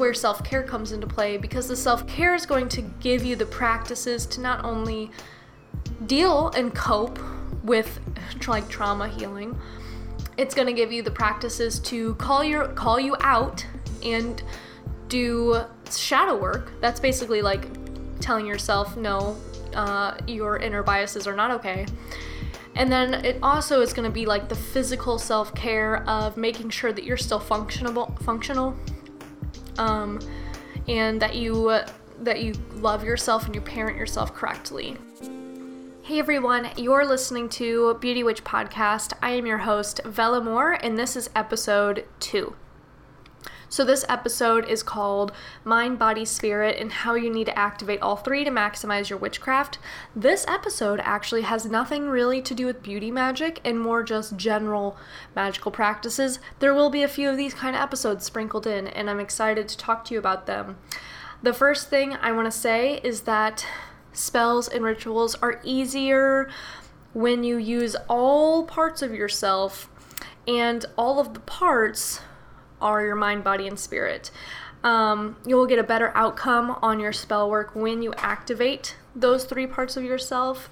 where self care comes into play because the self care is going to give you the practices to not only deal and cope with like trauma healing, it's going to give you the practices to call your call you out and do shadow work. That's basically like telling yourself, no, uh, your inner biases are not okay. And then it also is going to be like the physical self care of making sure that you're still functional, functional, um, and that you that you love yourself and you parent yourself correctly. Hey everyone, you're listening to Beauty Witch Podcast. I am your host, Vella Moore, and this is episode two. So, this episode is called Mind, Body, Spirit, and How You Need to Activate All Three to Maximize Your Witchcraft. This episode actually has nothing really to do with beauty magic and more just general magical practices. There will be a few of these kind of episodes sprinkled in, and I'm excited to talk to you about them. The first thing I want to say is that spells and rituals are easier when you use all parts of yourself and all of the parts are your mind, body, and spirit. Um, you will get a better outcome on your spell work when you activate those three parts of yourself.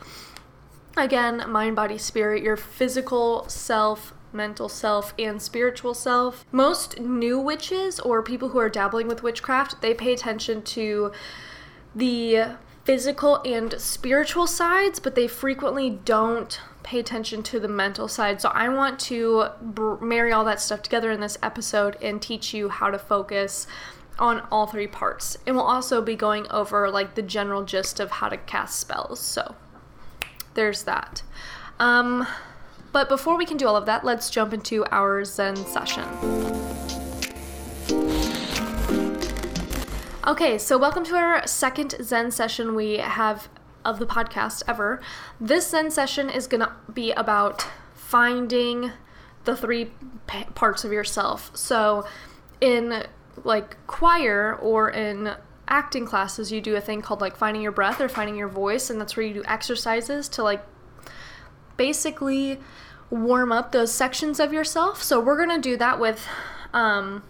Again, mind, body, spirit, your physical self, mental self, and spiritual self. Most new witches or people who are dabbling with witchcraft, they pay attention to the physical and spiritual sides, but they frequently don't pay attention to the mental side. So I want to br- marry all that stuff together in this episode and teach you how to focus on all three parts. And we'll also be going over like the general gist of how to cast spells. So there's that. Um, but before we can do all of that, let's jump into our Zen session. Okay, so welcome to our second Zen session we have of the podcast ever. This Zen session is going to be about finding the three p- parts of yourself. So, in like choir or in acting classes, you do a thing called like finding your breath or finding your voice, and that's where you do exercises to like basically warm up those sections of yourself. So, we're going to do that with um,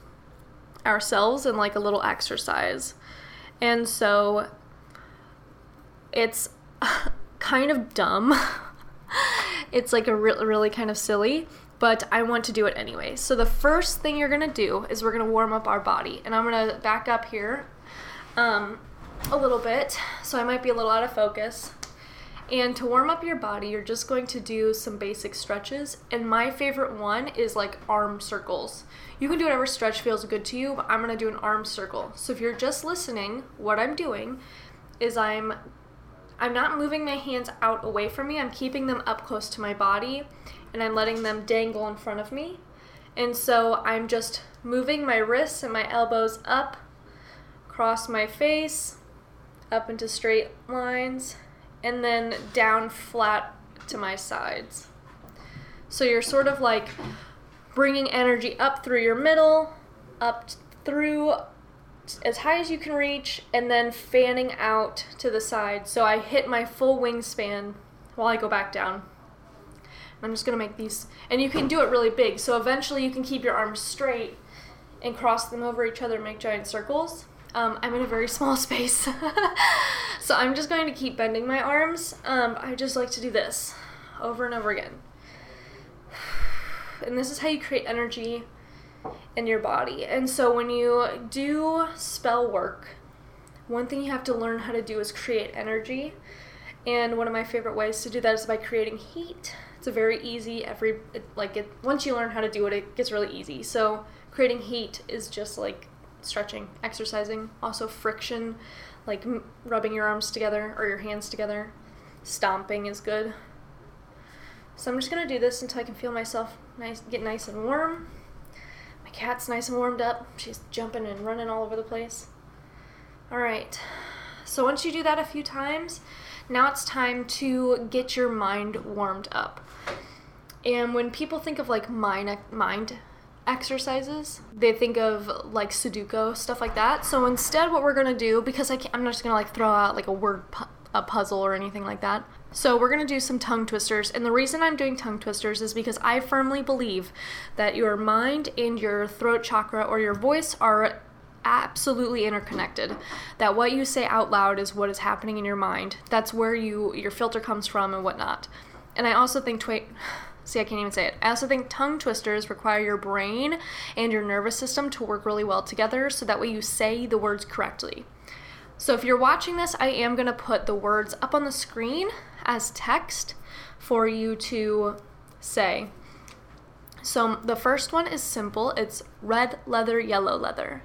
ourselves in like a little exercise. And so it's kind of dumb. it's like a re- really kind of silly, but I want to do it anyway. So the first thing you're gonna do is we're gonna warm up our body, and I'm gonna back up here um, a little bit, so I might be a little out of focus. And to warm up your body, you're just going to do some basic stretches. And my favorite one is like arm circles. You can do whatever stretch feels good to you, but I'm gonna do an arm circle. So if you're just listening, what I'm doing is I'm I'm not moving my hands out away from me. I'm keeping them up close to my body and I'm letting them dangle in front of me. And so I'm just moving my wrists and my elbows up, across my face, up into straight lines, and then down flat to my sides. So you're sort of like bringing energy up through your middle, up through as high as you can reach and then fanning out to the side. So I hit my full wingspan while I go back down. I'm just going to make these, and you can do it really big. So eventually you can keep your arms straight and cross them over each other and make giant circles. Um, I'm in a very small space. so I'm just going to keep bending my arms. Um, I just like to do this over and over again. And this is how you create energy in your body. And so when you do spell work, one thing you have to learn how to do is create energy. And one of my favorite ways to do that is by creating heat. It's a very easy every like it once you learn how to do it it gets really easy. So creating heat is just like stretching, exercising, also friction, like rubbing your arms together or your hands together. Stomping is good. So I'm just going to do this until I can feel myself nice get nice and warm. Cat's nice and warmed up. She's jumping and running all over the place. All right. So once you do that a few times, now it's time to get your mind warmed up. And when people think of like mind mind exercises, they think of like Sudoku stuff like that. So instead, what we're gonna do, because I I'm not just gonna like throw out like a word pu- a puzzle or anything like that. So we're going to do some tongue twisters. And the reason I'm doing tongue twisters is because I firmly believe that your mind and your throat chakra or your voice are absolutely interconnected. That what you say out loud is what is happening in your mind. That's where you your filter comes from and whatnot. And I also think twi- see I can't even say it. I also think tongue twisters require your brain and your nervous system to work really well together so that way you say the words correctly. So if you're watching this, I am going to put the words up on the screen as text for you to say. So the first one is simple. It's red leather, yellow leather.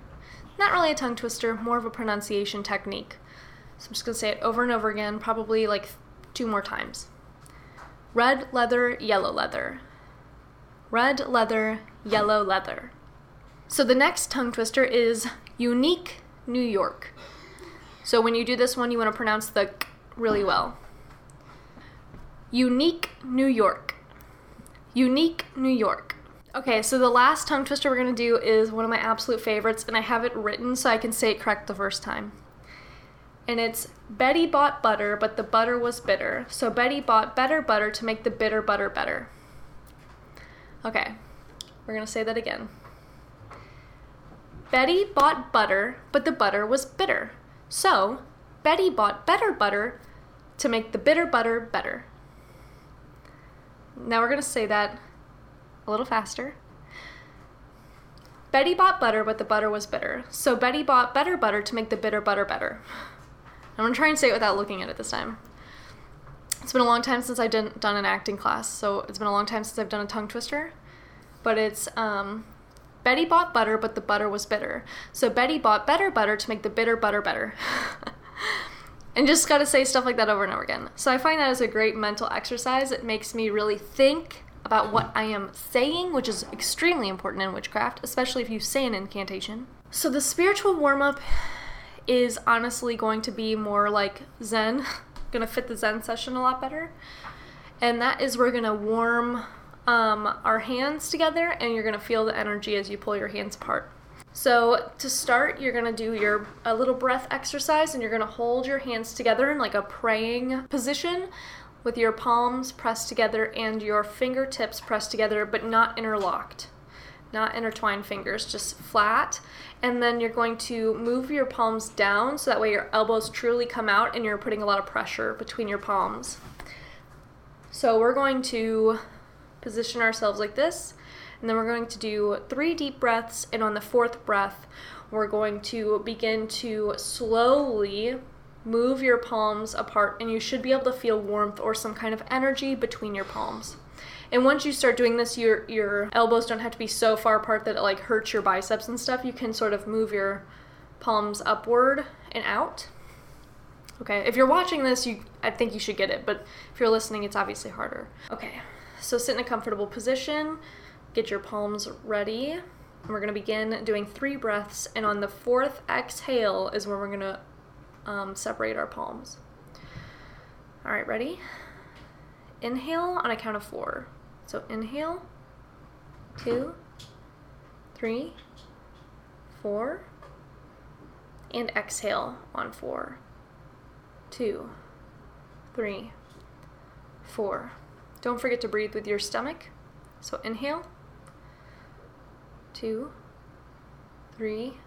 Not really a tongue twister, more of a pronunciation technique. So I'm just to say it over and over again, probably like two more times. Red leather, yellow leather. Red leather, yellow leather. So the next tongue twister is unique New York. So when you do this one, you want to pronounce the k really well. Unique New York. Unique New York. Okay, so the last tongue twister we're to do is one of my absolute favorites, and I have it written so I can say it correct the first time. And it's Betty bought butter, but the butter was bitter. So Betty bought better butter to make the bitter butter better. Okay, we're to say that again. Betty bought butter, but the butter was bitter. So Betty bought better butter to make the bitter butter better. Now we're going to say that a little faster. Betty bought butter, but the butter was bitter. So Betty bought better butter to make the bitter butter better. I'm going to try and say it without looking at it this time. It's been a long time since I've done, an acting class, so it's been a long time since I've done a tongue twister. But it's um, Betty bought butter, but the butter was bitter. So Betty bought better butter to make the bitter butter better. and just got to say stuff like that over and over again. So I find that as a great mental exercise. It makes me really think about what I am saying, which is extremely important in witchcraft, especially if you say an incantation. So the spiritual warm up is honestly going to be more like Zen, gonna fit the Zen session a lot better. And that is we're gonna warm um, our hands together and you're gonna feel the energy as you pull your hands apart. So to start, you're gonna do your a little breath exercise and you're gonna hold your hands together in like a praying position with your palms pressed together and your fingertips pressed together but not interlocked. Not intertwined fingers, just flat. And then you're going to move your palms down so that way your elbows truly come out and you're putting a lot of pressure between your palms. So we're going to position ourselves like this, and then we're going to do three deep breaths, and on the fourth breath, we're going to begin to slowly move your palms apart, and you should be able to feel warmth or some kind of energy between your palms. And once you start doing this, your your elbows don't have to be so far apart that it like hurts your biceps and stuff. You can sort of move your palms upward and out. Okay, if you're watching this, you I think you should get it, but if you're listening, it's obviously harder. Okay, so sit in a comfortable position, get your palms ready, and we're gonna begin doing three breaths. And on the fourth exhale is when we're gonna um, separate our palms. All right, ready? Inhale on a count of four. So inhale, two, three, four, and exhale on four, two, three, four. Don't forget to breathe with your stomach. So inhale, two, three,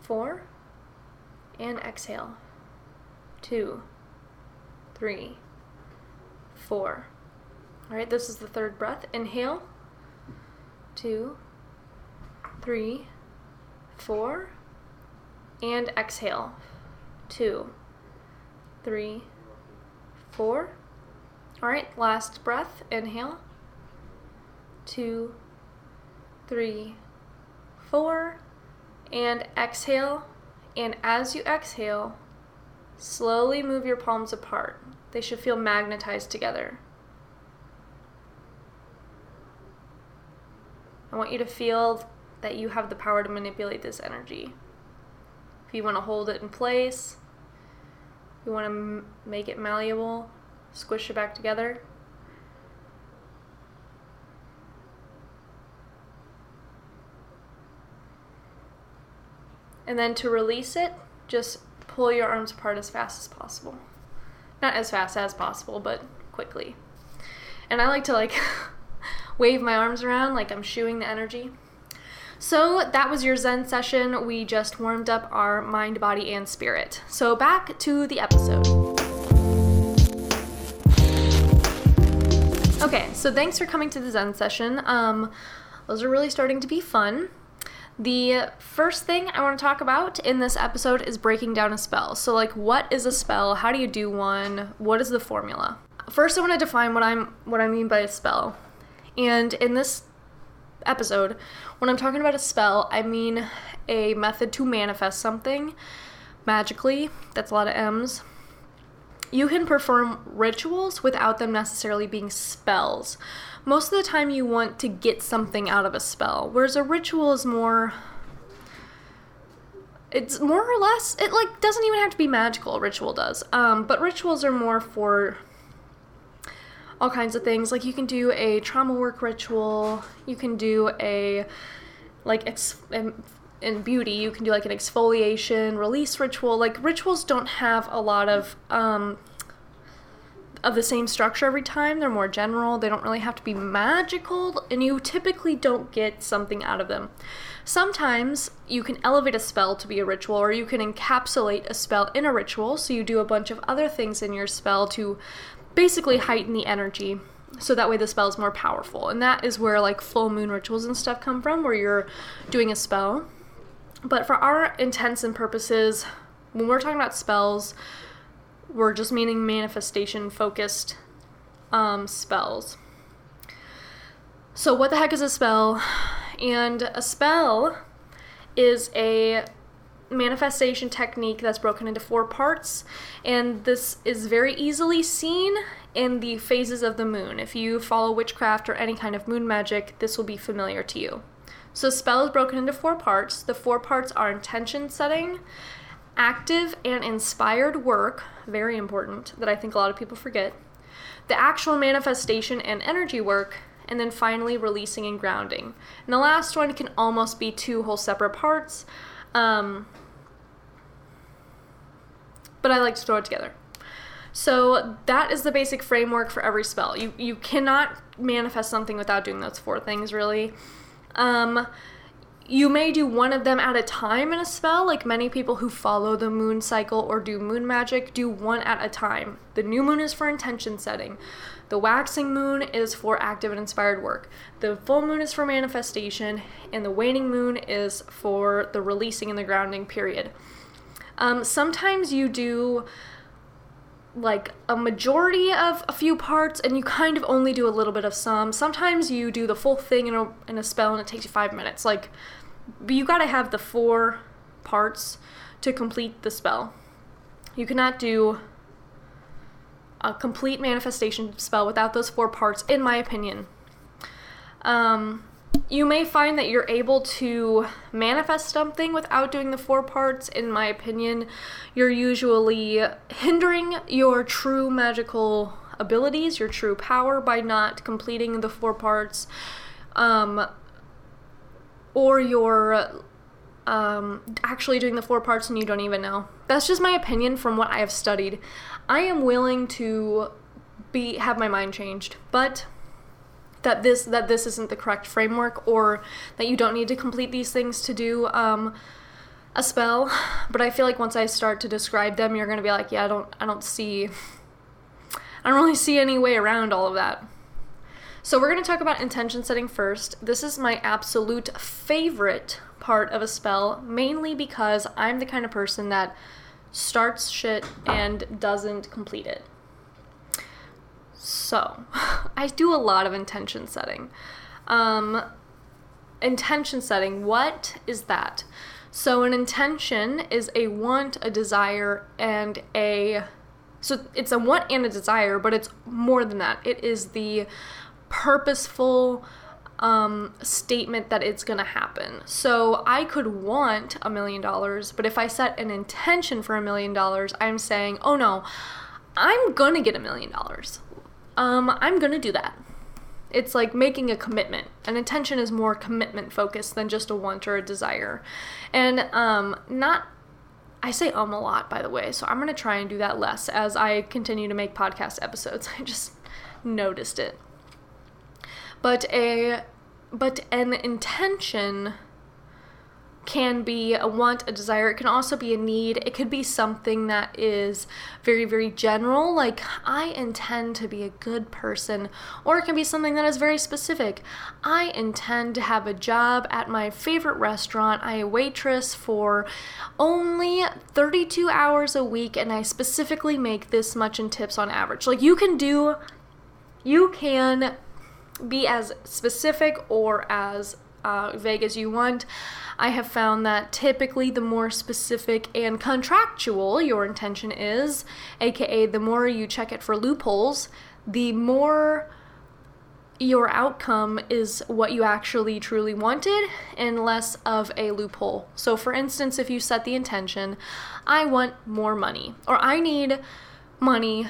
four, and exhale. Two, three, four. All right, this is the third breath. Inhale, two, three, four, and exhale. Two, three, four. All right, last breath. Inhale, two, three, four, and exhale. And as you exhale, slowly move your palms apart. They should feel magnetized together. I want you to feel that you have the power to manipulate this energy. If you want to hold it in place, you want to m- make it malleable, squish it back together. And then to release it, just pull your arms apart as fast as possible. Not as fast as possible, but quickly. And I like to like wave my arms around like I'm shooing the energy. So that was your Zen session. We just warmed up our mind, body, and spirit. So back to the episode. Okay, so thanks for coming to the Zen session. Um, those are really starting to be fun. The first thing I want to talk about in this episode is breaking down a spell. So, like, what is a spell? How do you do one? What is the formula? First, I want to define what I'm what I mean by a spell. And in this episode, when I'm talking about a spell, I mean a method to manifest something magically. That's a lot of M's. You can perform rituals without them necessarily being spells. Most of the time, you want to get something out of a spell, whereas a ritual is more. It's more or less. It like doesn't even have to be magical. A ritual does, um, but rituals are more for all kinds of things. Like you can do a trauma work ritual. You can do a like ex- in beauty you can do like an exfoliation release ritual. Like rituals don't have a lot of um of the same structure every time. They're more general. They don't really have to be magical and you typically don't get something out of them. Sometimes you can elevate a spell to be a ritual or you can encapsulate a spell in a ritual so you do a bunch of other things in your spell to basically heighten the energy so that way the spell is more powerful. And that is where like full moon rituals and stuff come from where you're doing a spell but for our intents and purposes when we're talking about spells we're just meaning manifestation focused um, spells so what the heck is a spell and a spell is a manifestation technique that's broken into four parts, and this is very easily seen in the phases of the moon. If you follow witchcraft or any kind of moon magic, this will be familiar to you. So, spell is broken into four parts. The four parts are intention setting, active and inspired work, very important, that I think a lot of people forget, the actual manifestation and energy work, and then finally releasing and grounding. And the last one can almost be two whole separate parts. Um, but I like to throw it together. So that is the basic framework for every spell. You you cannot manifest something without doing those four things really. Um, you may do one of them at a time in a spell, like many people who follow the moon cycle or do moon magic do one at a time. The new moon is for intention setting. The waxing moon is for active and inspired work. The full moon is for manifestation, and the waning moon is for the releasing and the grounding period. Um, sometimes you do like a majority of a few parts and you kind of only do a little bit of some. Sometimes you do the full thing in a, in a spell and it takes you five minutes. Like, you gotta have the four parts to complete the spell. You cannot do a complete manifestation spell without those four parts, in my opinion. Um, you may find that you're able to manifest something without doing the four parts. In my opinion, you're usually hindering your true magical abilities, your true power, by not completing the four parts. Um, or you're um, actually doing the four parts and you don't even know. That's just my opinion from what I have studied. I am willing to be have my mind changed, but that this that this isn't the correct framework or that you don't need to complete these things to do um, a spell. But i feel like once i start to describe them you're going to be like yeah i don't i don't see i don't really see any way around all of that. So we're going to talk about intention setting first. This is my absolute favorite part of a spell mainly because i'm the kind of person that starts shit and doesn't complete it so, I do a lot of intention setting. Um, intention setting, what is that? So, an intention is a want, a desire, and a. So, it's a want and a desire, but it's more than that. It is the purposeful um, statement that it's going to happen. So, I could want a million dollars, but if I set an intention for a million dollars, I'm saying, oh no, I'm going to get a million dollars um, I'm gonna do that. It's like making a commitment. An intention is more commitment focused than just a want or a desire. And um, not, I say um a lot, by the way, so I'm gonna try and do that less as I continue to make podcast episodes. I just noticed it. But a, but an intention can be a want, a desire. It can also be a need. It could be something that is very, very general, like I intend to be a good person. Or it can be something that is very specific. I intend to have a job at my favorite restaurant. I waitress for only 32 hours a week, and I specifically make this much in tips on average. Like you can do, you can be as specific or as uh, vague as you want. I have found that typically the more specific and contractual your intention is, aka the more you check it for loopholes, the more your outcome is what you actually truly wanted and less of a loophole. So, for instance, if you set the intention, I want more money, or I need money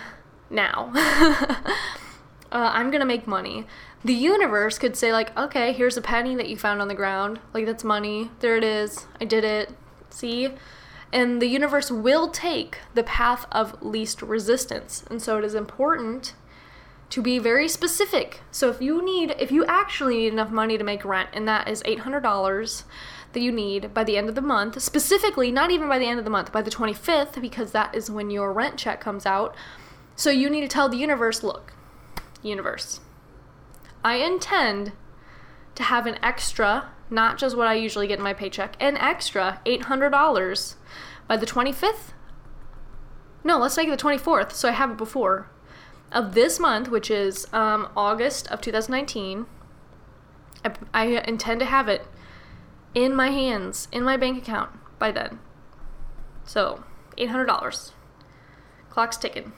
now, uh, I'm gonna make money the universe could say like okay here's a penny that you found on the ground. Like that's money. There it is. I did it. See? And the universe will take the path of least resistance. And so it is important to be very specific. So if you need if you actually need enough money to make rent and that is $800 that you need by the end of the month specifically not even by the end of the month by the 25th because that is when your rent check comes out. So you need to tell the universe look universe I intend to have an extra, not just what I usually get in my paycheck, an extra $800 by the 25th. No, let's make it the 24th so I have it before of this month, which is um, August of 2019. I, I intend to have it in my hands, in my bank account by then. So, $800. Clock's ticking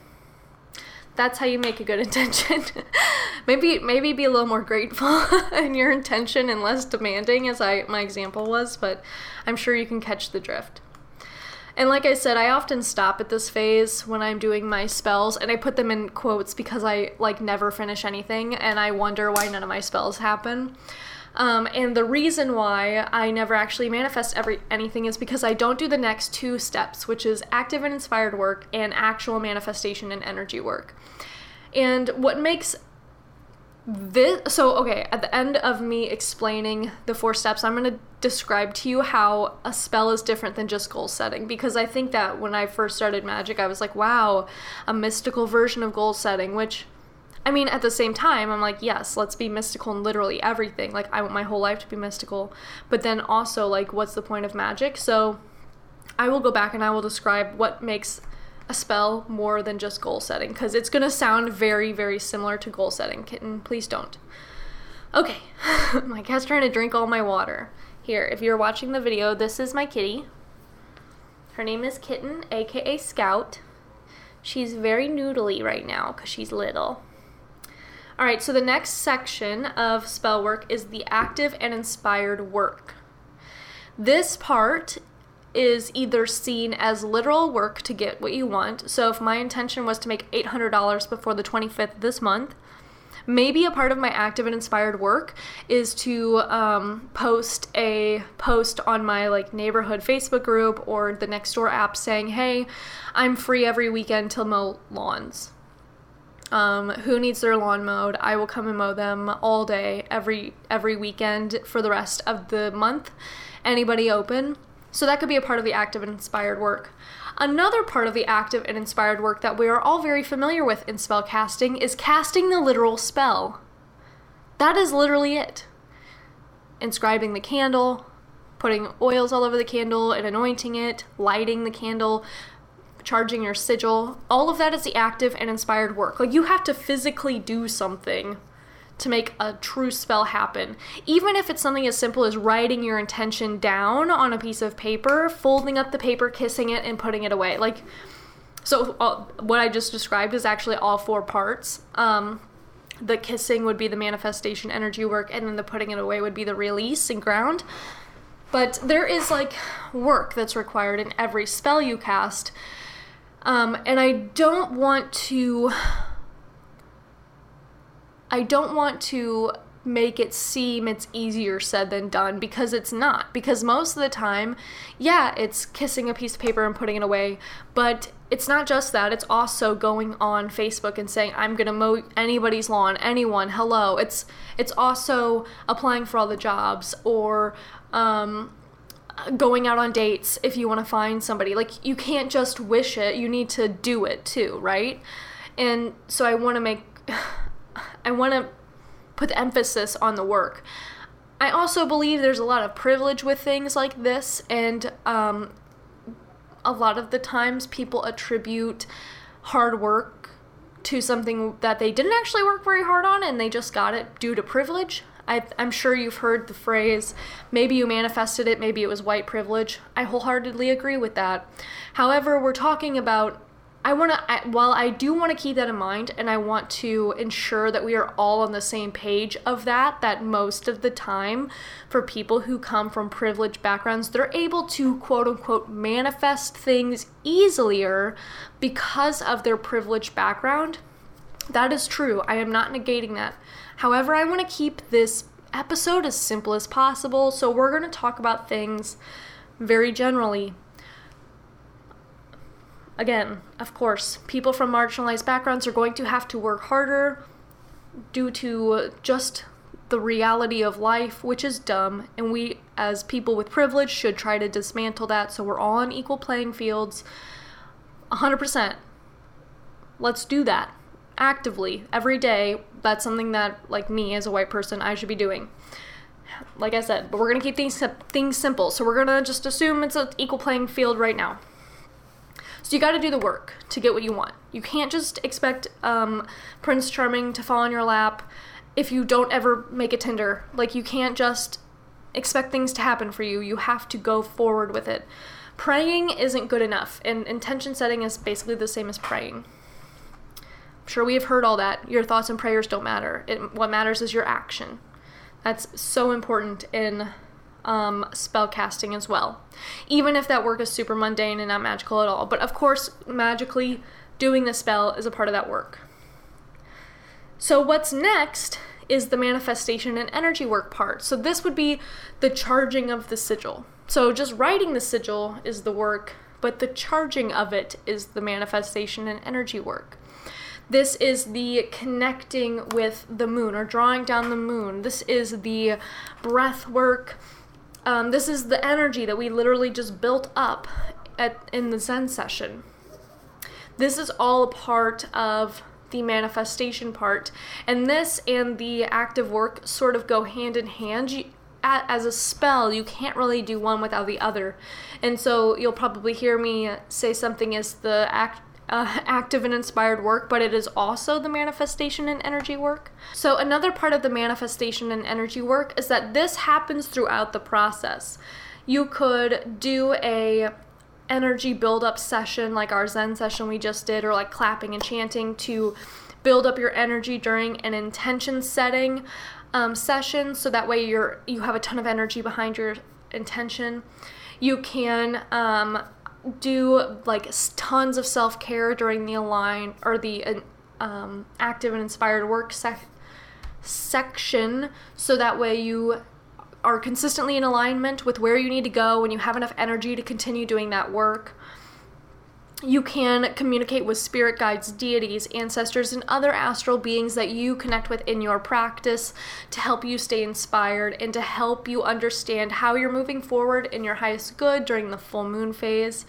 that's how you make a good intention. maybe maybe be a little more grateful in your intention and less demanding as I my example was, but I'm sure you can catch the drift. And like I said, I often stop at this phase when I'm doing my spells and I put them in quotes because I like never finish anything and I wonder why none of my spells happen. Um, and the reason why I never actually manifest every anything is because I don't do the next two steps, which is active and inspired work and actual manifestation and energy work. And what makes this so okay at the end of me explaining the four steps i'm going to describe to you how a spell is different than just goal setting because i think that when i first started magic i was like wow a mystical version of goal setting which I mean, at the same time, I'm like, yes, let's be mystical in literally everything. Like, I want my whole life to be mystical. But then also, like, what's the point of magic? So, I will go back and I will describe what makes a spell more than just goal setting because it's going to sound very, very similar to goal setting. Kitten, please don't. Okay, my cat's trying to drink all my water. Here, if you're watching the video, this is my kitty. Her name is Kitten, aka Scout. She's very noodly right now because she's little. All right, so the next section of spell work is the active and inspired work. This part is either seen as literal work to get what you want. So if my intention was to make $800 before the 25th this month, maybe a part of my active and inspired work is to um, post a post on my like neighborhood facebook group or the Nextdoor app saying hey i'm free every weekend to mow lawns. Um, who needs their lawn mowed? I will come and mow them all day every every weekend for the rest of the month. Anybody open so that could be a part of the active and inspired work. Another part of the active and inspired work that we are all very familiar with in spell casting is casting the literal spell. That is literally it. Inscribing the candle putting oils all over the candle and anointing it lighting the candle charging your sigil, all of that is the active and inspired work. Like you have to physically do something to make a true spell happen. Even if it's something as simple as writing your intention down on a piece of paper, folding up the paper, kissing it, and putting it away. Like, so what I just described is actually all four parts. Um, the kissing would be the manifestation energy work, and then the putting it away would be the release and ground. But there is like work that's required in every spell you cast um, and I don't want to. I don't want to make it seem it's easier said than done because it's not. Because most of the time, yeah, it's kissing a piece of paper and putting it away, but it's not just that. It's also going on Facebook and saying I'm going to mow anybody's lawn, anyone, hello. It's it's also applying for all the jobs or um, going out on dates if you want to find somebody. Like you can't just wish it, you need to do it too, right? And so I want to make I want to put the emphasis on the work. I also believe there's a lot of privilege with things like this, and um, a lot of the times people attribute hard work to something that they didn't actually work very hard on and they just got it due to privilege. I, am sure you've heard the phrase, maybe you manifested it, maybe it was white privilege. I wholeheartedly agree with that. However, we're talking about I want to, while I do want to keep that in mind and I want to ensure that we are all on the same page of that, that most of the time for people who come from privileged backgrounds, they're able to quote unquote manifest things easier because of their privileged background. That is true. I am not negating that. However, I want to keep this episode as simple as possible, so we're going to talk about things very generally again, of course, people from marginalized backgrounds are going to have to work harder due to just the reality of life, which is dumb, and we, as people with privilege, should try to dismantle that so we're all on equal playing fields. 100%. Let's do that actively every day. That's something that, like me as a white person, I should be doing. Like I said, but we're gonna keep things things simple. So we're gonna just assume it's an equal playing field right now. So you got to do the work to get what you want. You can't just expect um, Prince Charming to fall on your lap if you don't ever make a Tinder. Like you can't just expect things to happen for you. You have to go forward with it. Praying isn't good enough, and intention setting is basically the same as praying. I'm sure we have heard all that. Your thoughts and prayers don't matter. It, what matters is your action. That's so important in um, spell casting as well. Even if that work is super mundane and not magical at all. But of course, magically doing the spell is a part of that work. So, what's next is the manifestation and energy work part. So, this would be the charging of the sigil. So, just writing the sigil is the work, but the charging of it is the manifestation and energy work. This is the connecting with the moon or drawing down the moon. This is the breath work um, this is the energy that we literally just built up at, in the Zen session. This is all a part of the manifestation part. And this and the active work sort of go hand in hand. You, as a spell, you can't really do one without the other. And so you'll probably hear me say something as the act uh, active and inspired work, but it is also the manifestation and energy work. So, another part of the manifestation and energy work is that this happens throughout the process. You could do a energy build up session like our Zen session we just did, or like clapping and chanting to build up your energy during an intention setting um, session so that way you're you have a ton of energy behind your intention you can um, do like tons of self care during the align or the um, active and inspired work sec- section, so that way you are consistently in alignment with where you need to go and you have enough energy to continue doing that work. You can communicate with spirit guides, deities, ancestors, and other astral beings that you connect with in your practice to help you stay inspired and to help you understand how you're moving forward in your highest good during the full moon phase.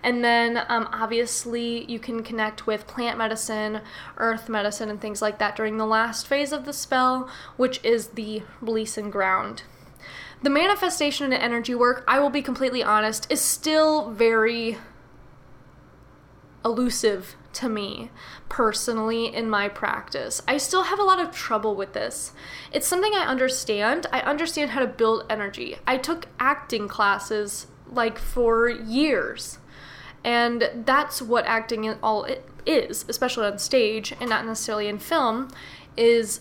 And then, um, obviously, you can connect with plant medicine, earth medicine, and things like that during the last phase of the spell, which is the release and ground. The manifestation and energy work, I will be completely honest, is still very elusive to me personally in my practice. I still have a lot of trouble with this. It's something I understand. I understand how to build energy. I took acting classes like for years. And that's what acting all it is, especially on stage and not necessarily in film, is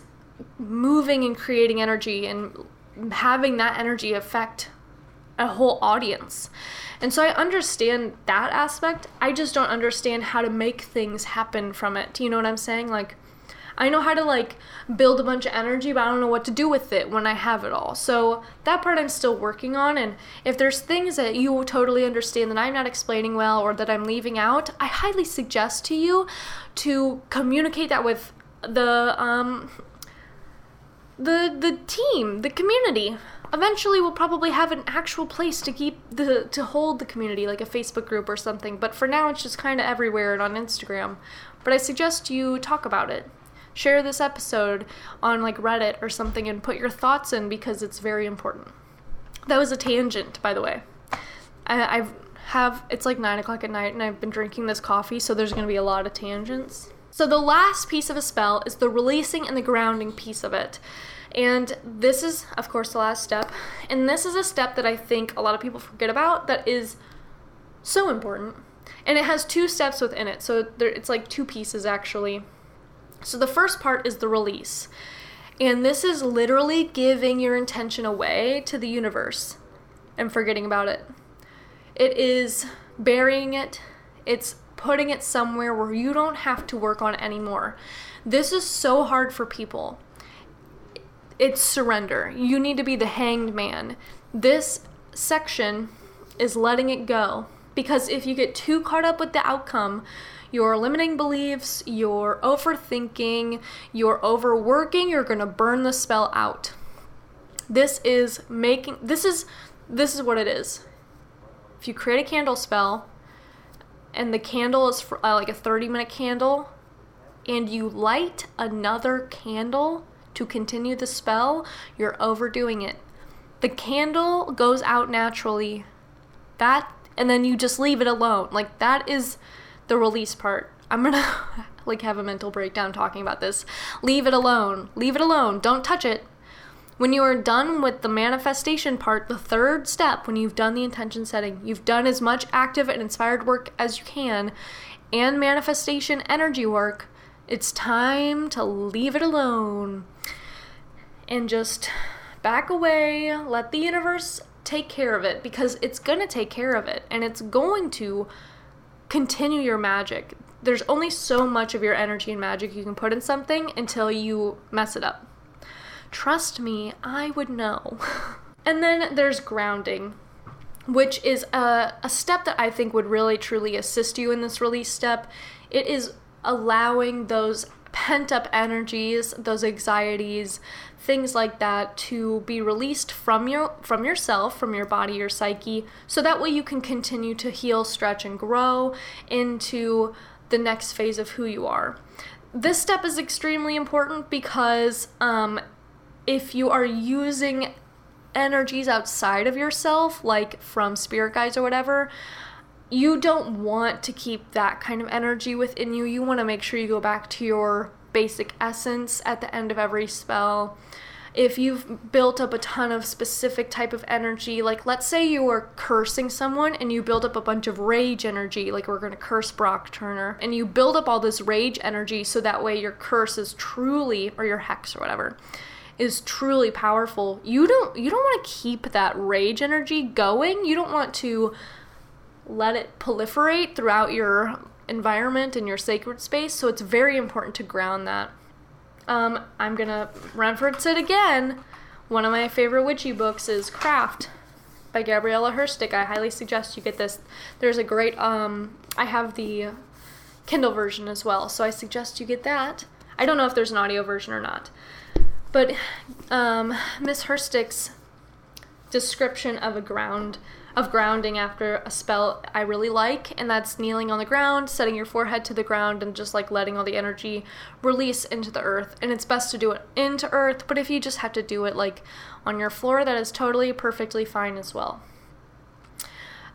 moving and creating energy and having that energy affect a whole audience. And so I understand that aspect. I just don't understand how to make things happen from it. Do you know what I'm saying? Like, I know how to like build a bunch of energy, but I don't know what to do with it when I have it all. So that part I'm still working on. And if there's things that you totally understand that I'm not explaining well or that I'm leaving out, I highly suggest to you to communicate that with the um the the team, the community. Eventually, we'll probably have an actual place to keep the to hold the community, like a Facebook group or something. But for now, it's just kind of everywhere and on Instagram. But I suggest you talk about it. Share this episode on like Reddit or something and put your thoughts in because it's very important. That was a tangent, by the way. I, I've have it's like nine o'clock at night and I've been drinking this coffee, so there's gonna be a lot of tangents. So the last piece of a spell is the releasing and the grounding piece of it. And this is, of course, the last step. And this is a step that I think a lot of people forget about that is so important. And it has two steps within it. So there, it's like two pieces actually. So the first part is the release. And this is literally giving your intention away to the universe and forgetting about it. It is burying it, it's putting it somewhere where you don't have to work on it anymore. This is so hard for people. It's surrender. You need to be the hanged man. This section is letting it go because if you get too caught up with the outcome, your limiting beliefs, your overthinking, your overworking, you're going to burn the spell out. This is making this is this is what it is. If you create a candle spell and the candle is for, uh, like a 30 minute candle and you light another candle to continue the spell, you're overdoing it. The candle goes out naturally. That and then you just leave it alone. Like that is the release part. I'm going to like have a mental breakdown talking about this. Leave it alone. Leave it alone. Don't touch it. When you are done with the manifestation part, the third step, when you've done the intention setting, you've done as much active and inspired work as you can, and manifestation energy work, it's time to leave it alone and just back away, let the universe take care of it because it's going to take care of it and it's going to continue your magic. There's only so much of your energy and magic you can put in something until you mess it up. Trust me, I would know. and then there's grounding, which is a, a step that I think would really truly assist you in this release step. It is allowing those pent up energies, those anxieties, things like that to be released from your from yourself, from your body, your psyche, so that way you can continue to heal, stretch and grow into the next phase of who you are. This step is extremely important because um, if you are using energies outside of yourself, like from spirit guides or whatever, you don't want to keep that kind of energy within you. You want to make sure you go back to your basic essence at the end of every spell. If you've built up a ton of specific type of energy, like let's say you are cursing someone and you build up a bunch of rage energy, like we're going to curse Brock Turner, and you build up all this rage energy so that way your curse is truly, or your hex or whatever, is truly powerful. You don't you don't want to keep that rage energy going. You don't want to let it proliferate throughout your environment and your sacred space. So it's very important to ground that. Um, I'm gonna reference it again. One of my favorite witchy books is Craft by Gabriela Herstik. I highly suggest you get this. There's a great um, I have the Kindle version as well, so I suggest you get that. I don't know if there's an audio version or not. But um, Miss Herstik's description of a ground of grounding after a spell I really like, and that's kneeling on the ground, setting your forehead to the ground, and just like letting all the energy release into the earth. And it's best to do it into earth, but if you just have to do it like on your floor, that is totally perfectly fine as well.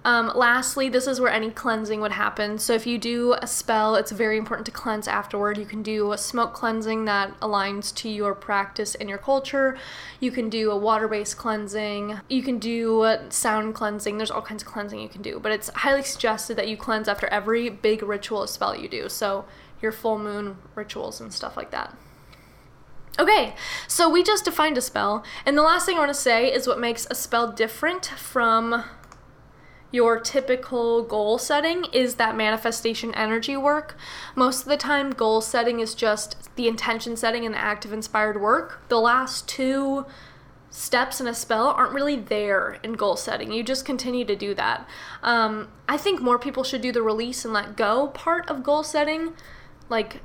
Um, lastly, this is where any cleansing would happen. So if you do a spell, it's very important to cleanse afterward. You can do a smoke cleansing that aligns to your practice and your culture. You can do a water-based cleansing. You can do sound cleansing. There's all kinds of cleansing you can do, but it's highly suggested that you cleanse after every big ritual spell you do. So your full moon rituals and stuff like that. Okay, so we just defined a spell, and the last thing I want to say is what makes a spell different from your typical goal setting is that manifestation energy work. Most of the time, goal setting is just the intention setting and the active inspired work. The last two steps in a spell aren't really there in goal setting. You just continue to do that. Um, I think more people should do the release and let go part of goal setting. Like,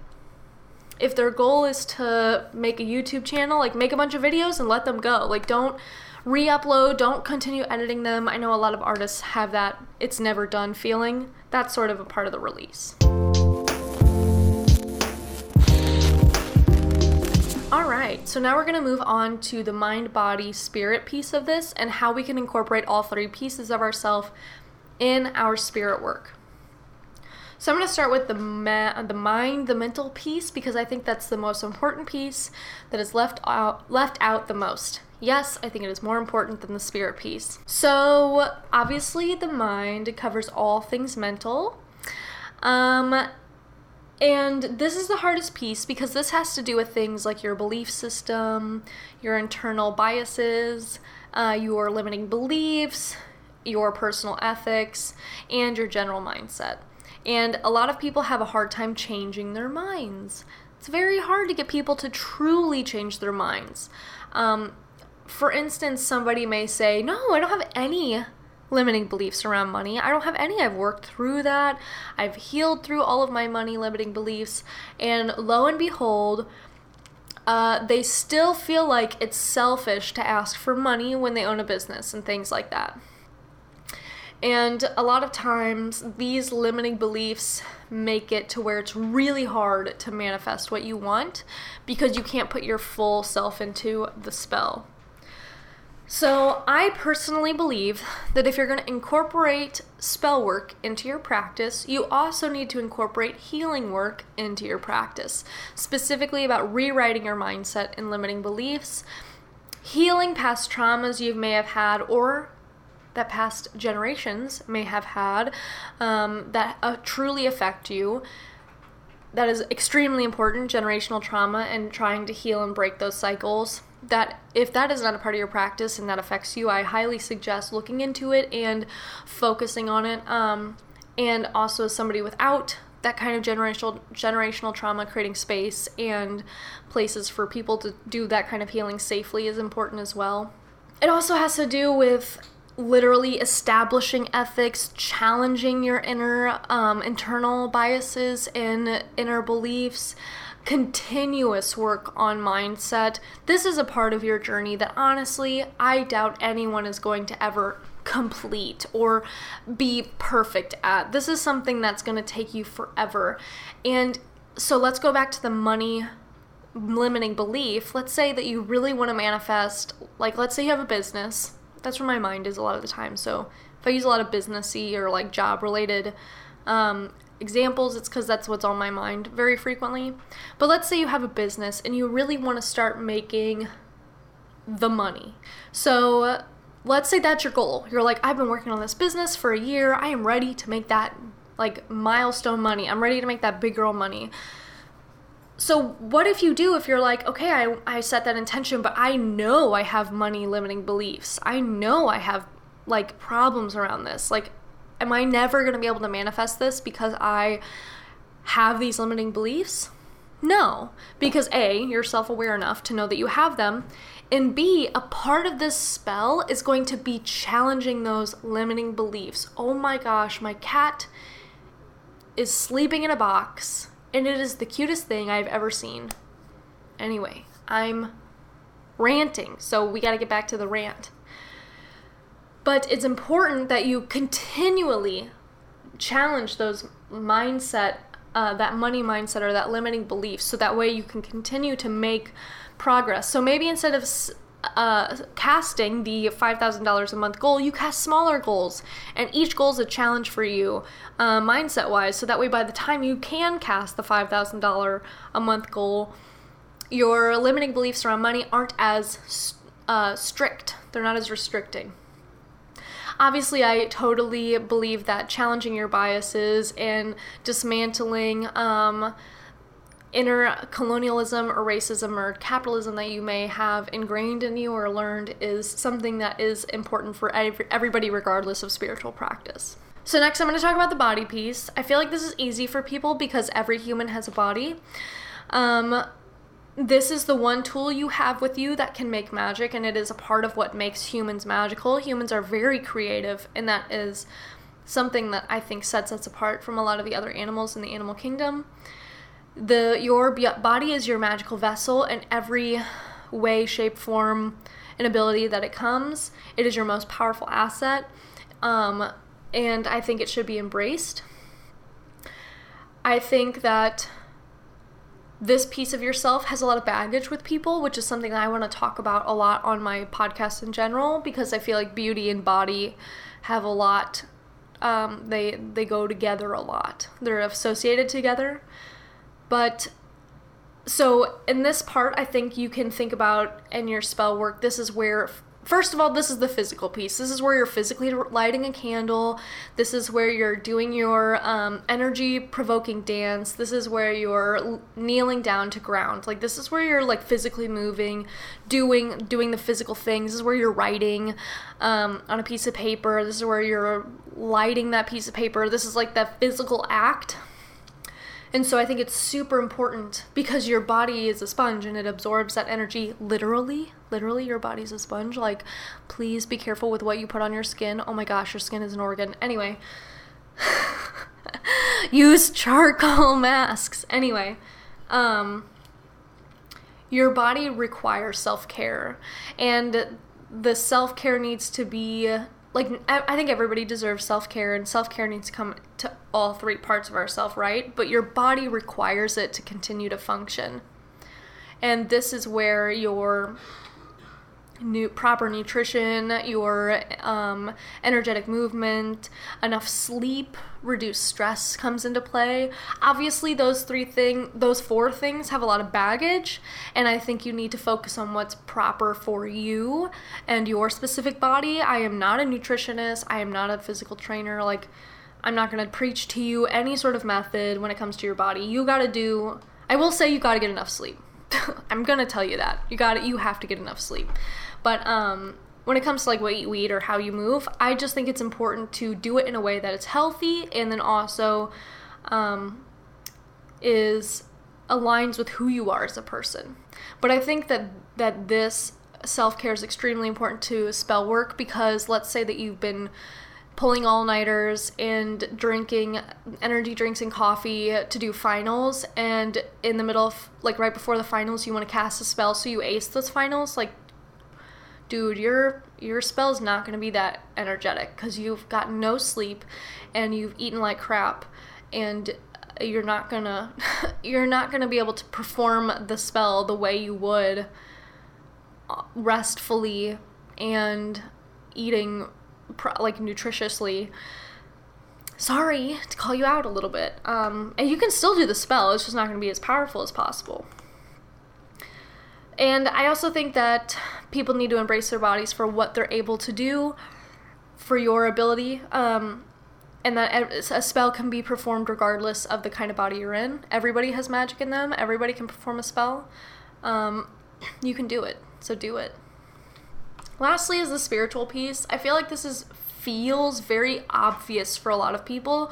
if their goal is to make a YouTube channel, like make a bunch of videos and let them go. Like don't re-upload, don't continue editing them. I know a lot of artists have that it's never done feeling. That's sort of a part of the release. All right, so now we're going to move on to the mind, body, spirit piece of this and how we can incorporate all three pieces of ourself in our spirit work. So I'm going to start with the ma- the mind, the mental piece because I think that's the most important piece that is left out left out the most. Yes, I think it is more important than the spirit piece. So, obviously the mind covers all things mental. Um and this is the hardest piece because this has to do with things like your belief system, your internal biases, uh, your limiting beliefs, your personal ethics, and your general mindset. And a lot of people have a hard time changing their minds. It's very hard to get people to truly change their minds. Um, for instance, somebody may say, No, I don't have any limiting beliefs around money. I don't have any. I've worked through that. I've healed through all of my money limiting beliefs. And lo and behold, uh, they still feel like it's selfish to ask for money when they own a business and things like that. And a lot of times, these limiting beliefs make it to where it's really hard to manifest what you want because you can't put your full self into the spell. So, I personally believe that if you're going to incorporate spell work into your practice, you also need to incorporate healing work into your practice, specifically about rewriting your mindset and limiting beliefs, healing past traumas you may have had, or that past generations may have had um, that uh, truly affect you. That is extremely important generational trauma and trying to heal and break those cycles that if that is not a part of your practice and that affects you i highly suggest looking into it and focusing on it. Um, and also somebody without that kind of generational generational trauma creating space and places for people to do that kind of healing safely is important as well. It also has to do with literally establishing ethics, challenging your inner um, internal biases and inner beliefs, continuous work on mindset. This is a part of your journey that honestly I doubt anyone is going to ever complete or be perfect at. This is something that's going to take you forever. And so let's go back to the money limiting belief. Let's say that you really want to manifest, like, let's say you have a business that's where my mind is a lot of the time. So if I use a lot of businessy or like job related um, examples, it's because that's what's on my mind very frequently. But let's say you have a business and you really want to start making the money. So let's say that's your goal. You're like, I've been working on this business for a year. I am ready to make that like milestone money. I'm ready to make that big girl money so what if you do if you're like okay I, I set that intention but i know i have money limiting beliefs i know i have like problems around this like am i never going to be able to manifest this because i have these limiting beliefs no because a you're self-aware enough to know that you have them and b a part of this spell is going to be challenging those limiting beliefs oh my gosh my cat is sleeping in a box and it is the cutest thing I've ever seen. Anyway, I'm ranting, so we got to get back to the rant. But it's important that you continually challenge those mindset, uh, that money mindset or that limiting belief, so that way you can continue to make progress. So maybe instead of uh, casting the $5,000 a month goal, you cast smaller goals. And each goal is a challenge for you, uh, mindset wise. So that way, by the time you can cast the $5,000 a month goal, your limiting beliefs around money aren't as uh, strict, they're not as restricting. Obviously, I totally believe that challenging your biases and dismantling um, inner colonialism or racism or capitalism that you may have ingrained in you or learned is something that is important for everybody, regardless of spiritual practice. So, next, I'm going to talk about the body piece. I feel like this is easy for people because every human has a body. Um, this is the one tool you have with you that can make magic, and it is a part of what makes humans magical. Humans are very creative, and that is something that I think sets us apart from a lot of the other animals in the animal kingdom. the your body is your magical vessel and every way, shape, form, and ability that it comes. It is your most powerful asset, um, and I think it should be embraced. I think that this piece of yourself has a lot of baggage with people, which is something I want to talk about a lot on my podcast in general because I feel like beauty and body have a lot. Um, they they go together a lot. They're associated together, but so in this part, I think you can think about in your spell work. This is where first of all, this is the physical piece. This is where you're physically lighting a candle. This is where you're doing your um, energy provoking dance. This is where you're kneeling down to ground. Like this is where you're like physically moving, doing doing the physical things. This is where you're writing um, on a piece of paper. This is where you're lighting that piece of paper. This is like the physical act and so I think it's super important because your body is a sponge and it absorbs that energy literally. Literally, your body's a sponge. Like, please be careful with what you put on your skin. Oh my gosh, your skin is an organ. Anyway, use charcoal masks. Anyway, um, your body requires self care, and the self care needs to be like I think everybody deserves self care, and self care needs to come to all three parts of ourself, right? But your body requires it to continue to function, and this is where your new proper nutrition, your um, energetic movement, enough sleep, reduced stress comes into play. Obviously, those three thing, those four things have a lot of baggage, and I think you need to focus on what's proper for you and your specific body. I am not a nutritionist. I am not a physical trainer. Like, I'm not gonna preach to you any sort of method when it comes to your body. You gotta do. I will say you gotta get enough sleep. I'm gonna tell you that you got it. You have to get enough sleep. But um, when it comes to like what you eat or how you move, I just think it's important to do it in a way that it's healthy and then also um, is aligns with who you are as a person. But I think that that this self care is extremely important to spell work because let's say that you've been pulling all nighters and drinking energy drinks and coffee to do finals. And in the middle of like right before the finals you want to cast a spell so you ace those finals. Like dude your your spell's not going to be that energetic cuz you've got no sleep and you've eaten like crap. And you're not to you're not to be able to perform the spell the way you would uh, restfully and eating like nutritiously sorry to call you out a little bit. Um, and you can still do the spell it's just not going to be as powerful as possible. And i also think that people need to embrace their bodies for what they're able to do for your ability um, and that a spell can be performed regardless of the kind of body you're in. Everybody has magic in them everybody can perform a spell um, you can do it so do it Lastly is the spiritual piece. I feel like this is feels very obvious for a lot of people,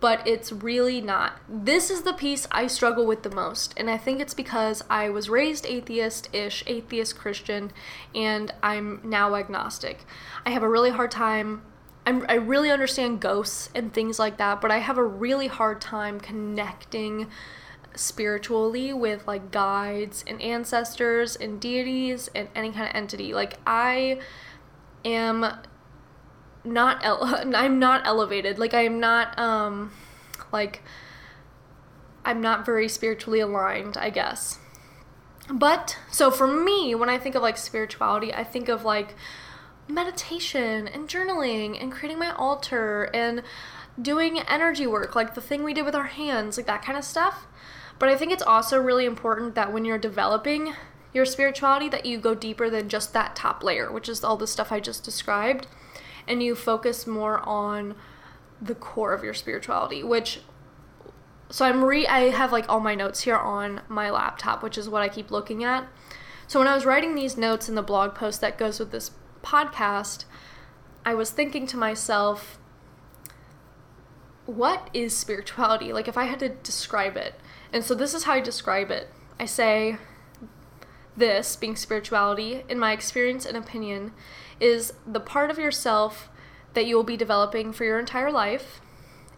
but it's really not. This is the piece I struggle with the most, and I think it's because I was raised atheist-ish, atheist Christian, and I'm now agnostic. I have a really hard time I'm, i really understand ghosts and things like that, but I have a really hard time connecting spiritually with like guides and ancestors and deities and any kind of entity. Like I am not ele- I'm not elevated. Like I am not um like I'm not very spiritually aligned, I guess. But so for me, when I think of like spirituality, I think of like meditation and journaling and creating my altar and doing energy work, like the thing we did with our hands, like that kind of stuff. But I think it's also really important that when you're developing your spirituality that you go deeper than just that top layer, which is all the stuff I just described, and you focus more on the core of your spirituality, which so I'm re I have like all my notes here on my laptop, which is what I keep looking at. So when I was writing these notes in the blog post that goes with this podcast, I was thinking to myself, what is spirituality? Like if I had to describe it, and so this is how I describe it. I say this, being spirituality, in my experience and opinion, is the part of yourself that you will be developing for your entire life.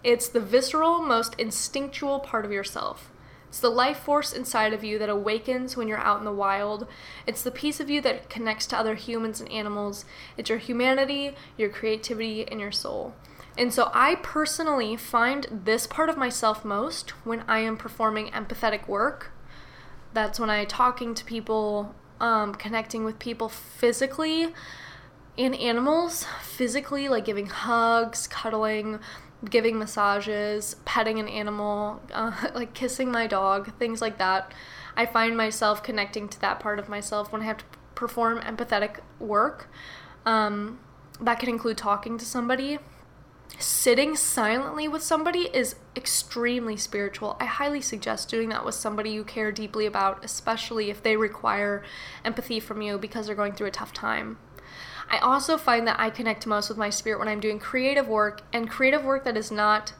It's the visceral, most instinctual part of yourself. It's the life force inside of you that awakens when you're out in the wild. It's the piece of you that connects to other humans and animals. It's your humanity, your creativity, and your soul. And so I personally find this part of myself most when I am performing empathetic work. That's when I'm talking to people, um, connecting with people physically and animals, physically, like giving hugs, cuddling, giving massages, petting an animal, uh, like kissing my dog, things like that. I find myself connecting to that part of myself when I have to perform empathetic work. Um, that can include talking to somebody. Sitting silently with somebody is extremely spiritual. I highly suggest doing that with somebody you care deeply about, especially if they require empathy from you because they're going through a tough time. I also find that I connect most with my spirit when I'm doing creative work and creative work that is not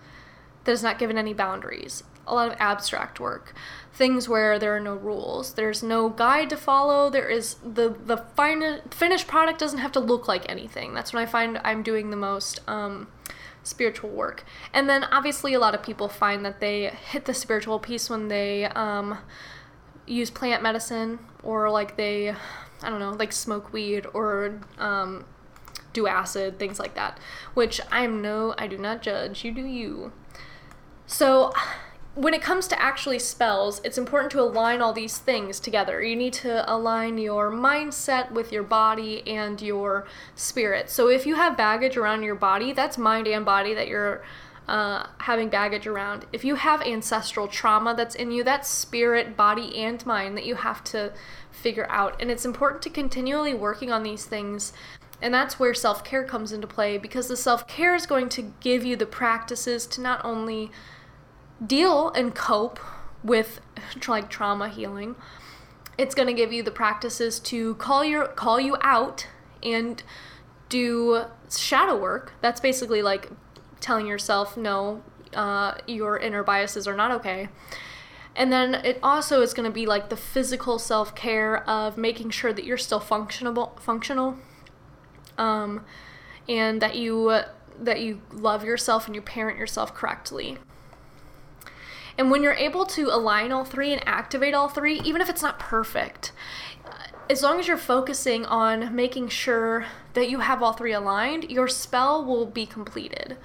that is not given any boundaries. A lot of abstract work, things where there are no rules. There's no guide to follow. There is the the fin- finished product doesn't have to look like anything. That's when I find I'm doing the most um, spiritual work. And then obviously a lot of people find that they hit the spiritual piece when they um, use plant medicine or like they I don't know, like smoke weed or um, do acid, things like that. Which I'm no, I do not judge. You do you. So, when it comes to actually spells, it's important to align all these things together. You need to align your mindset with your body and your spirit. So, if you have baggage around your body, that's mind and body that you're uh, having baggage around. If you have ancestral trauma that's in you, that's spirit, body, and mind that you have to figure out. And it's important to continually working on these things. And that's where self care comes into play because the self care is going to give you the practices to not only deal and cope with like trauma healing, it's going to give you the practices to call your call you out and do shadow work. That's basically like telling yourself no, uh, your inner biases are not okay. And then it also is going to be like the physical self care of making sure that you're still functional, functional, um, and that you that you love yourself and you parent yourself correctly. And when you're able to align all three and activate all three, even if it's not perfect, as long as you're focusing on making sure that you have all three aligned, your spell will be completed.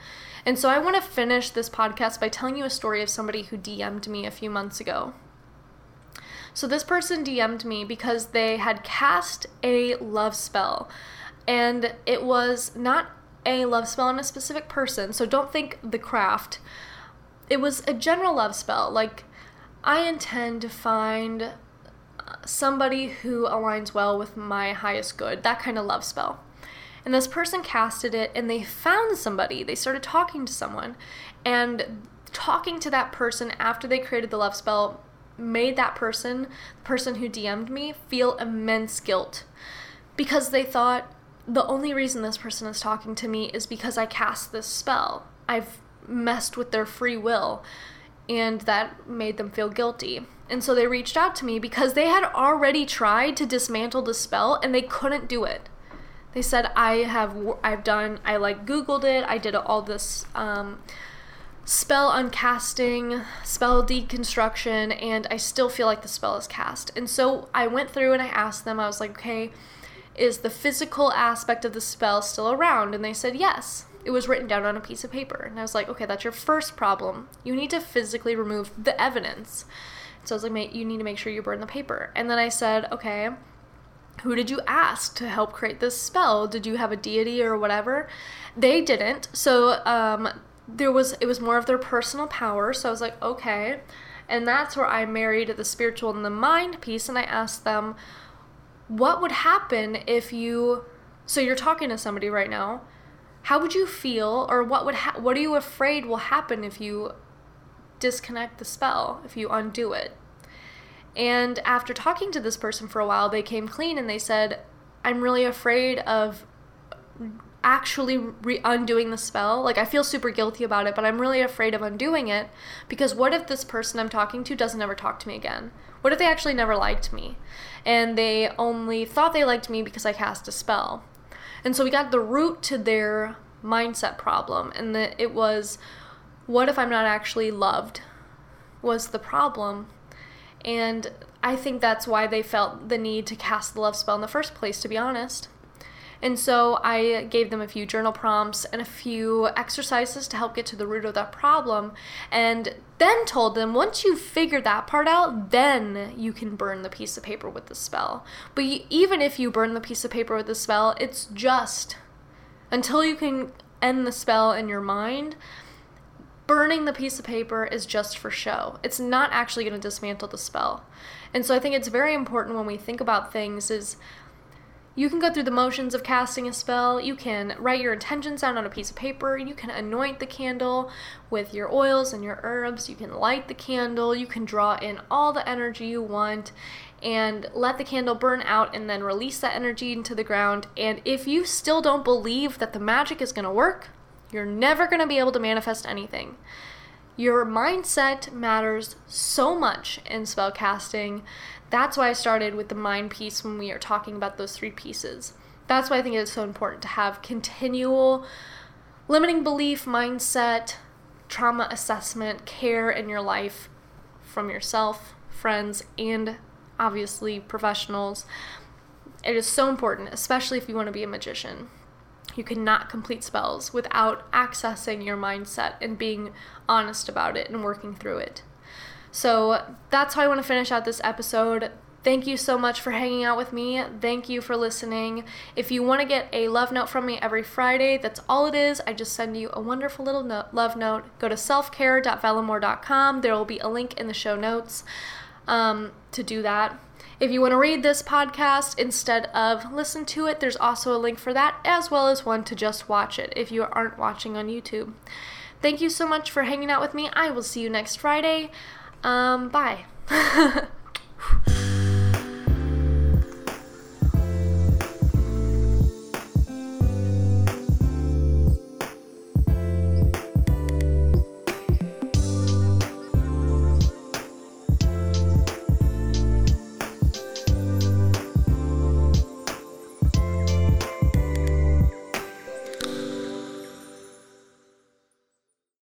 And so I want to finish this podcast by telling you a story of somebody who DM'd me a few months ago. So this person DM'd me because they had cast a love spell. And it was not a love spell on a specific person. So don't think the craft. It was a general love spell. Like, I intend to find uh, somebody who aligns well with my highest good. That kind of love spell. And this person casted it and they found somebody. They started talking to someone. And talking to that person after they created the love spell made that person, the person who DM'd me, feel immense guilt. Because they thought, the only reason this person is talking to me is because I cast this spell. I've messed with their free will. And that made them feel guilty. And so they reached out to me because they had already tried to dismantle the spell and they couldn't do it. They said I have I've done I like googled it. I did all this um, spell uncasting, spell deconstruction, and I still feel like the spell is cast. And so I went through and I asked them. I was like, okay, is the physical aspect of the spell still around? And they said yes. It was written down on a piece of paper. And I was like, okay, that's your first problem. You need to physically remove the evidence. So I was like, you need to make sure you burn the paper. And then I said, okay, who did you ask to help create this spell? Did you have a deity or whatever? They didn't. So um, there was it was more of their personal power. So I was like, okay. And that's where I married the spiritual and the mind piece and I asked them, what would happen if you so you're talking to somebody right now. How would you feel or what would ha- what are you afraid will happen if you disconnect the spell, if you undo it? And after talking to this person for a while, they came clean and they said, I'm really afraid of actually re- undoing the spell. Like, I feel super guilty about it, but I'm really afraid of undoing it because what if this person I'm talking to doesn't ever talk to me again? What if they actually never liked me and they only thought they liked me because I cast a spell? And so we got the root to their mindset problem, and that it was what if I'm not actually loved? Was the problem And I think that's why they felt the need to cast the love spell in the first place, to be honest. And so I gave them a few journal prompts and a few exercises to help get to the root of that problem. And then told them once you figure that part out, then you can burn the piece of paper with the spell. But even if you burn the piece of paper with the spell, it's just until you can end the spell in your mind. Burning the piece of paper is just for show. It's not actually going to dismantle the spell. And so I think it's very important when we think about things is you can go through the motions of casting a spell. You can write your intentions down on a piece of paper. You can anoint the candle with your oils and your herbs. You can light the candle. You can draw in all the energy you want and let the candle burn out and then release that energy into the ground. And if you still don't believe that the magic is going to work, you're never going to be able to manifest anything. Your mindset matters so much in spell casting that's why I started with the mind piece when we are talking about those three pieces. That's why I think it's so important to have continual limiting belief, mindset, trauma assessment, care in your life from yourself, friends, and obviously professionals. It is so important, especially if you want to be a magician. You cannot complete spells without accessing your mindset and being honest about it and working through it. So that's how I want to finish out this episode. Thank you so much for hanging out with me. Thank you for listening. If you want to get a love note from me every Friday, that's all it is. I just send you a wonderful little love note. Go to selfcare.velamore.com. There will be a link in the show notes um, to do that. If you want to read this podcast instead of listen to it, there's also a link for that, as well as one to just watch it if you aren't watching on YouTube. Thank you so much for hanging out with me. I will see you next Friday. Um, bye.